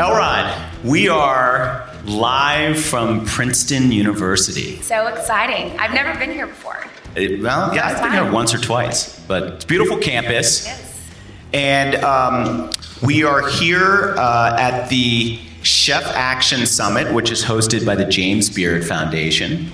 Elrod, we are live from Princeton University. So exciting. I've never been here before. It- well, yeah, I've been here once or twice, but it's a beautiful campus. Yes. And um, we are here uh, at the Chef Action Summit, which is hosted by the James Beard Foundation.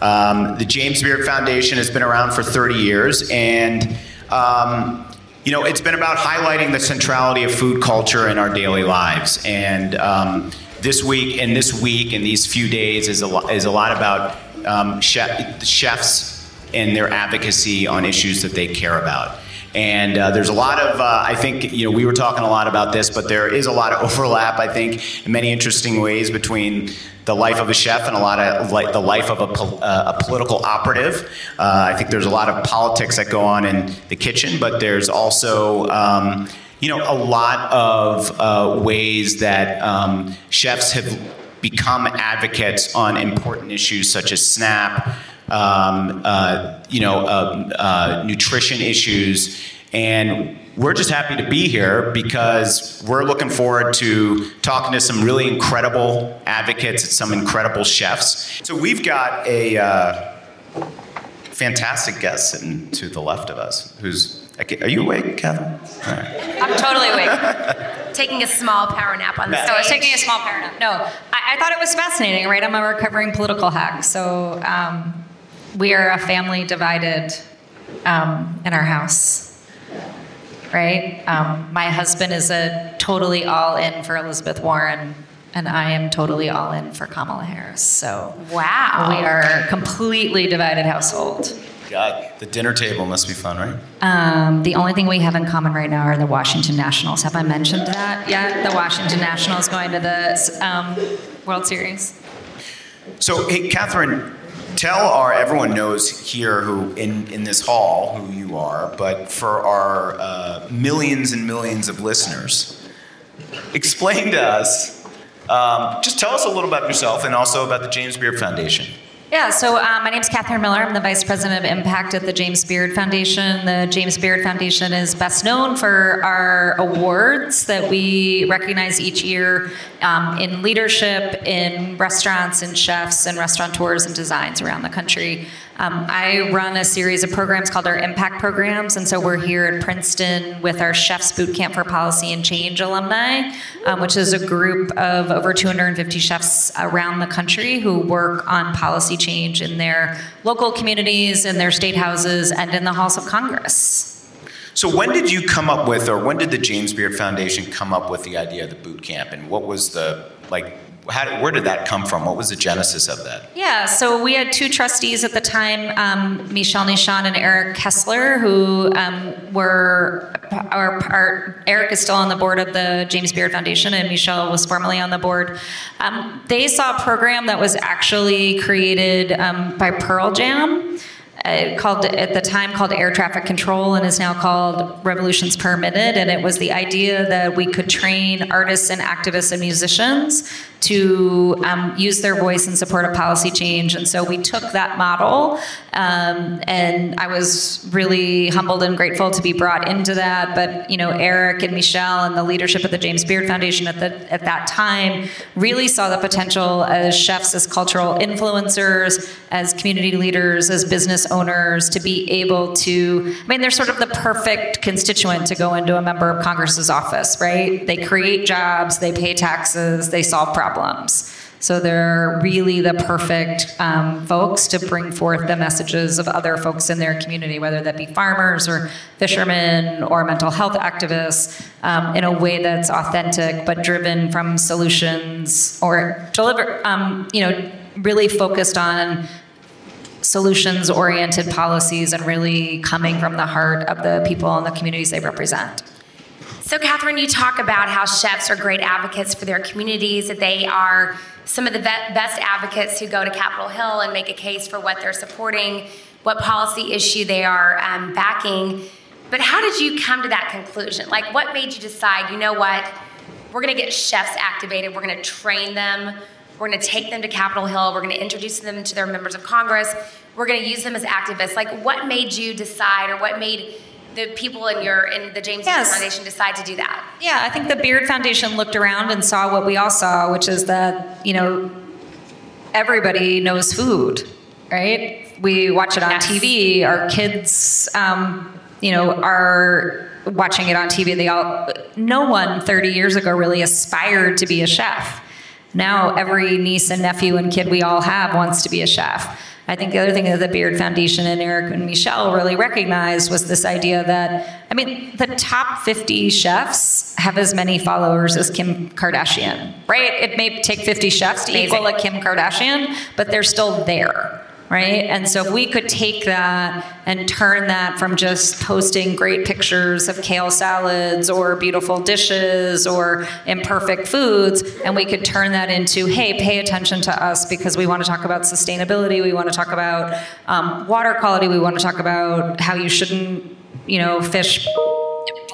Um, the James Beard Foundation has been around for 30 years, and um, you know it's been about highlighting the centrality of food culture in our daily lives. And um, this week, and this week, and these few days is a lot, is a lot about um, chef, chefs and their advocacy on issues that they care about. And uh, there's a lot of, uh, I think, you know, we were talking a lot about this, but there is a lot of overlap, I think, in many interesting ways between the life of a chef and a lot of like the life of a, pol- uh, a political operative. Uh, I think there's a lot of politics that go on in the kitchen, but there's also, um, you know, a lot of uh, ways that um, chefs have become advocates on important issues such as SNAP, um, uh, you know, um, uh, nutrition issues, and we're just happy to be here because we're looking forward to talking to some really incredible advocates and some incredible chefs. So we've got a uh, fantastic guest sitting to the left of us. Who's are you awake, Kevin? All right. I'm totally awake. Taking a small power nap on the stage. So I was taking a small power nap. No, I, I thought it was fascinating, right? I'm a recovering political hack. So um, we are a family divided um, in our house, right? Um, my husband is a totally all in for Elizabeth Warren, and I am totally all in for Kamala Harris. So Wow. we are a completely divided household. God, the dinner table must be fun, right? Um, the only thing we have in common right now are the Washington Nationals. Have I mentioned that yet? The Washington Nationals going to the um, World Series. So, hey, Katherine, tell our everyone knows here who in in this hall who you are, but for our uh, millions and millions of listeners, explain to us. Um, just tell us a little about yourself and also about the James Beard Foundation. Yeah, so um, my is Katherine Miller. I'm the Vice President of Impact at the James Beard Foundation. The James Beard Foundation is best known for our awards that we recognize each year um, in leadership, in restaurants, and chefs, and restaurateurs and designs around the country. Um, I run a series of programs called our Impact Programs, and so we're here at Princeton with our Chefs Boot Camp for Policy and Change alumni, um, which is a group of over 250 chefs around the country who work on policy change in their local communities, in their state houses, and in the halls of Congress. So, when did you come up with, or when did the James Beard Foundation come up with the idea of the boot camp, and what was the like? How, where did that come from? What was the genesis of that? Yeah, so we had two trustees at the time, um, Michelle Nischan and Eric Kessler, who um, were our. Eric is still on the board of the James Beard Foundation, and Michelle was formerly on the board. Um, they saw a program that was actually created um, by Pearl Jam. Uh, called at the time called air traffic control and is now called revolutions per minute. And it was the idea that we could train artists and activists and musicians to um, use their voice in support of policy change. And so we took that model um, and i was really humbled and grateful to be brought into that. But you know eric and michelle and the leadership of the james beard foundation at, the, at that time really saw the potential as chefs as cultural influencers as community leaders as business owners to be able to i mean they're sort of the perfect constituent to go into a member of congress's office right? They create jobs they pay taxes they solve problems. So they're really the perfect um, folks to bring forth the messages of other folks in their community, whether that be farmers or fishermen or mental health activists, um, in a way that's authentic but driven from solutions or deliver, um, you know, really focused on solutions oriented policies and really coming from the heart of the people and the communities they represent. So, Katherine, you talk about how chefs are great advocates for their communities, that they are some of the best advocates who go to Capitol Hill and make a case for what they're supporting, what policy issue they are um, backing. But how did you come to that conclusion? Like, what made you decide, you know what, we're gonna get chefs activated, we're gonna train them, we're gonna take them to Capitol Hill, we're gonna introduce them to their members of Congress, we're gonna use them as activists? Like, what made you decide, or what made the people in your in the James Yes. Beard Foundation decide to do that? Yeah, I think the Beard Foundation looked around and saw what we all saw, which is that, you know, everybody knows food, right? We watch it on Yes. TV. Our kids, um, you know, are watching it on TV. They all, no one 30 years ago really aspired to be a chef. Now every niece and nephew and kid we all have wants to be a chef. I think the other thing that the Beard Foundation and Eric and Michelle really recognized was this idea that, I mean, the top 50 chefs have as many followers as Kim Kardashian, right? It may take 50 chefs to Amazing. equal a Kim Kardashian, but they're still there. Right. And so if we could take that and turn that from just posting great pictures of kale salads or beautiful dishes or imperfect foods, and we could turn that into, hey, pay attention to us because we want to talk about sustainability, we want to talk about um, water quality, we want to talk about how you shouldn't, you know, fish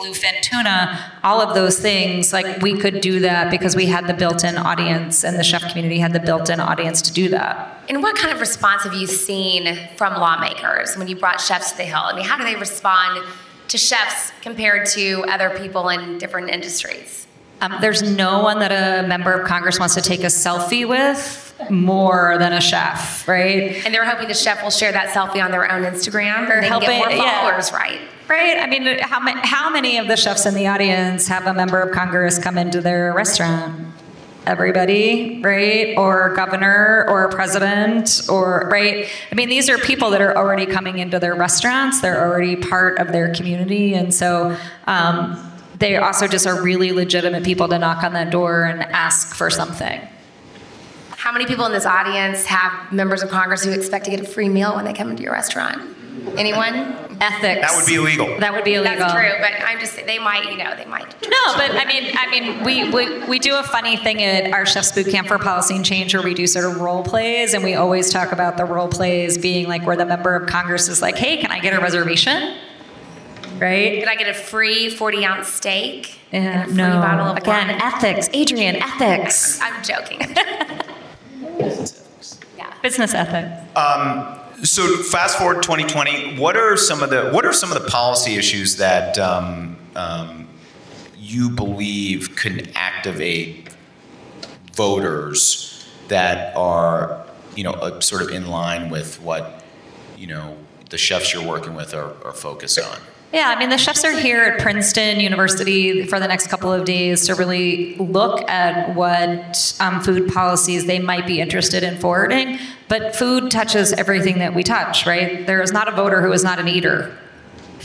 bluefin tuna, all of those things, like we could do that because we had the built-in audience and the chef community had the built-in audience to do that. And what kind of response have you seen from lawmakers when you brought chefs to the Hill? I mean, how do they respond to chefs compared to other people in different industries? Um, there's no one that a member of Congress wants to take a selfie with more than a chef, right? And they're hoping the chef will share that selfie on their own Instagram Or and they can get more helping- yeah. followers, right? Right? I mean, how, how many of the chefs in the audience have a member of Congress come into their restaurant? Everybody, right? Or governor or president or, right? I mean, these are people that are already coming into their restaurants. They're already part of their community. And so um, they also just are really legitimate people to knock on that door and ask for something. How many people in this audience have members of Congress who expect to get a free meal when they come into your restaurant? Anyone? Ethics. That would be illegal. That would be illegal. That's true, but I'm just they might, you know, they might. No, but I mean, I mean, we, we, we do a funny thing at our Chef's Boot Camp for Policy and Change where we do sort of role plays, and we always talk about the role plays being like where the member of Congress is like, "Hey, can I get a reservation?" Right? Can I get a free 40 ounce steak? Yeah, and a free no. bottle of Again, wine? ethics, Adrienne, ethics, I'm joking. Business ethics. Yeah. business ethics. So fast forward 2020. What are some of the what are some of the policy issues that um, um, you believe can activate voters that are you know uh, sort of in line with what you know the chefs you're working with are, are focused on? Yeah, I mean, the chefs are here at Princeton University for the next couple of days to really look at what um, food policies they might be interested in forwarding. But food touches everything that we touch, right? There is not a voter who is not an eater.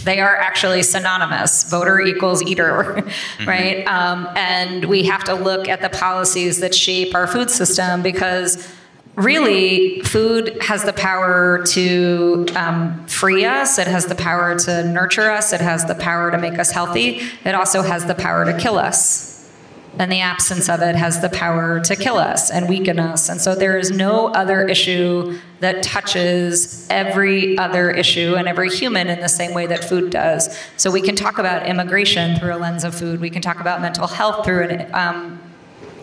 They are actually synonymous. Voter equals eater, right? Um, and we have to look at the policies that shape our food system because really, food has the power to um, free us, it has the power to nurture us, it has the power to make us healthy, it also has the power to kill us. And the absence of it has the power to kill us and weaken us. And so there is no other issue that touches every other issue and every human in the same way that food does. So we can talk about immigration through a lens of food. We can talk about mental health through an um,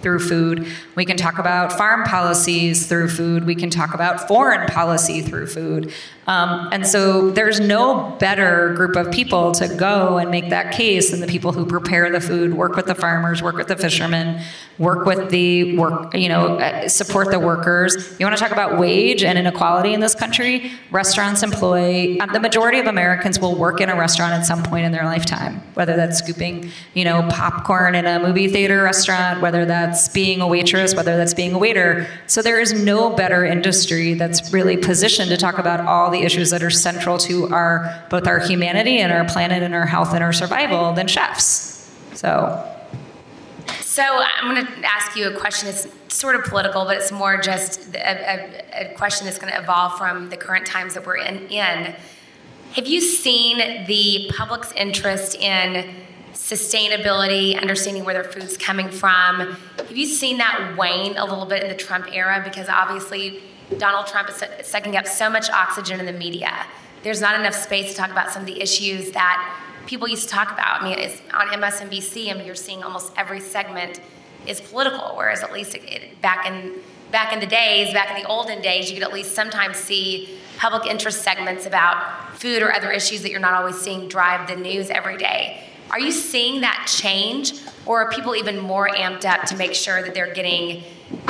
through food. We can talk about farm policies through food. We can talk about foreign policy through food. Um, and so there's no better group of people to go and make that case than the people who prepare the food, work with the farmers, work with the fishermen, work with the work, you know, uh, support the workers. You want to talk about wage and inequality in this country? Restaurants employ, um, the majority of Americans will work in a restaurant at some point in their lifetime, whether that's scooping, you know, popcorn in a movie theater restaurant, whether that's being a waitress, whether that's being a waiter. So there is no better industry that's really positioned to talk about all the issues that are central to our both our humanity and our planet and our health and our survival than chefs. So So I'm going to ask you a question that's sort of political, but it's more just a, a, a question that's going to evolve from the current times that we're in, in. Have you seen the public's interest in sustainability, understanding where their food's coming from? Have you seen that wane a little bit in the Trump era? Because obviously, Donald Trump is sucking up so much oxygen in the media. There's not enough space to talk about some of the issues that people used to talk about. I mean, it's on MSNBC. I mean, you're seeing almost every segment is political, whereas at least it, it, back in back in the days, back in the olden days, you could at least sometimes see public interest segments about food or other issues that you're not always seeing drive the news every day. Are you seeing that change, or are people even more amped up to make sure that they're getting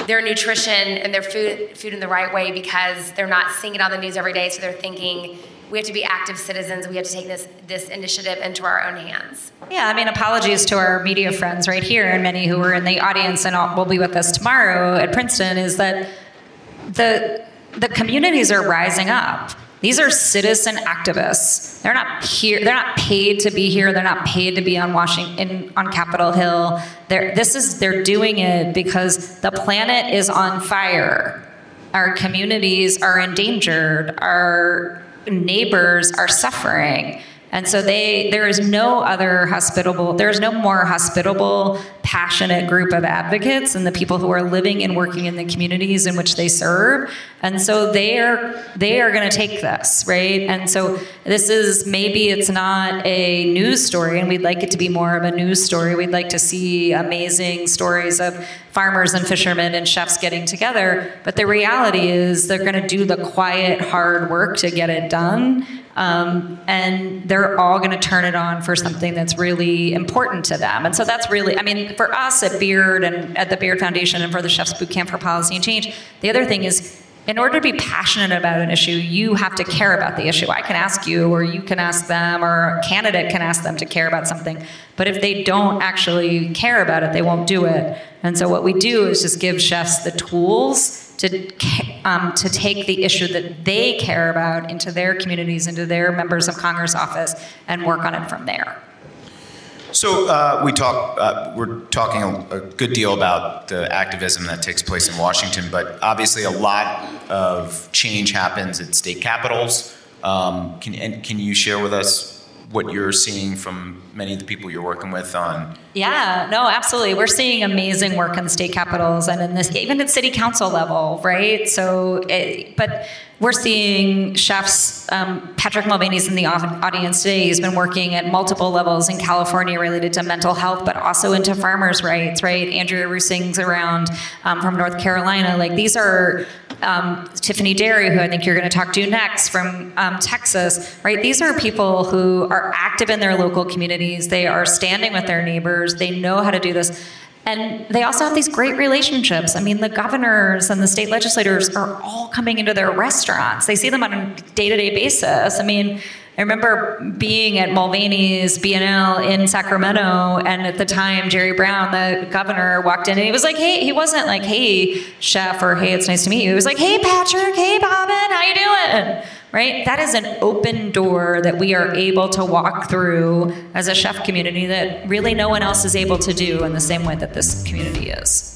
their nutrition and their food food in the right way because they're not seeing it on the news every day, so they're thinking we have to be active citizens. We have to take this this initiative into our own hands. Yeah, I mean, apologies to our media friends right here and many who are in the audience and will be with us tomorrow at Princeton. Is that the the communities are rising up. These are citizen activists. They're not here. They're not paid to be here. They're not paid to be on Washington on Capitol Hill. They're, this is they're doing it because the planet is on fire. Our communities are endangered. Our neighbors are suffering. And so they there is no other hospitable, there is no more hospitable, passionate group of advocates than the people who are living and working in the communities in which they serve. And so they are they are going to take this, right? And so this is maybe it's not a news story and we'd like it to be more of a news story. We'd like to see amazing stories of farmers and fishermen and chefs getting together, but the reality is they're going to do the quiet hard work to get it done um, and they're all going to turn it on for something that's really important to them. And so that's really, I mean, for us at Beard and at the Beard Foundation and for the Chefs Boot Camp for Policy and Change, the other thing is in order to be passionate about an issue, you have to care about the issue. I can ask you, or you can ask them, or a candidate can ask them to care about something. But if they don't actually care about it, they won't do it. And so what we do is just give chefs the tools to, um, to take the issue that they care about into their communities, into their members of Congress office, and work on it from there. So uh, we talk. Uh, we're talking a, a, good deal about the activism that takes place in Washington, but obviously a lot of change happens at state capitals. Um, can can you share with us what you're seeing from many of the people you're working with on yeah no absolutely we're seeing amazing work in state capitals and in this even at city council level right so it, but we're seeing chefs. Um, Patrick Mulvaney's in the audience today. He's been working at multiple levels in California related to mental health, but also into farmers' rights. Right, Andrea Reusing's around um, from North Carolina. Like these are um, Tiffany Derry, who I think you're going to talk to next from um, Texas. Right, these are people who are active in their local communities. They are standing with their neighbors. They know how to do this. And they also have these great relationships. I mean, the governors and the state legislators are all coming into their restaurants. They see them on a day to day basis. I mean, I remember being at Mulvaney's B&L in Sacramento, and at the time, Jerry Brown, the governor, walked in and he was like, "Hey," he wasn't like, "Hey, chef," or "Hey, it's nice to meet you." He was like, "Hey, Patrick. Hey, Bobbin. How you doing?" right? That is an open door that we are able to walk through as a chef community that really no one else is able to do in the same way that this community is.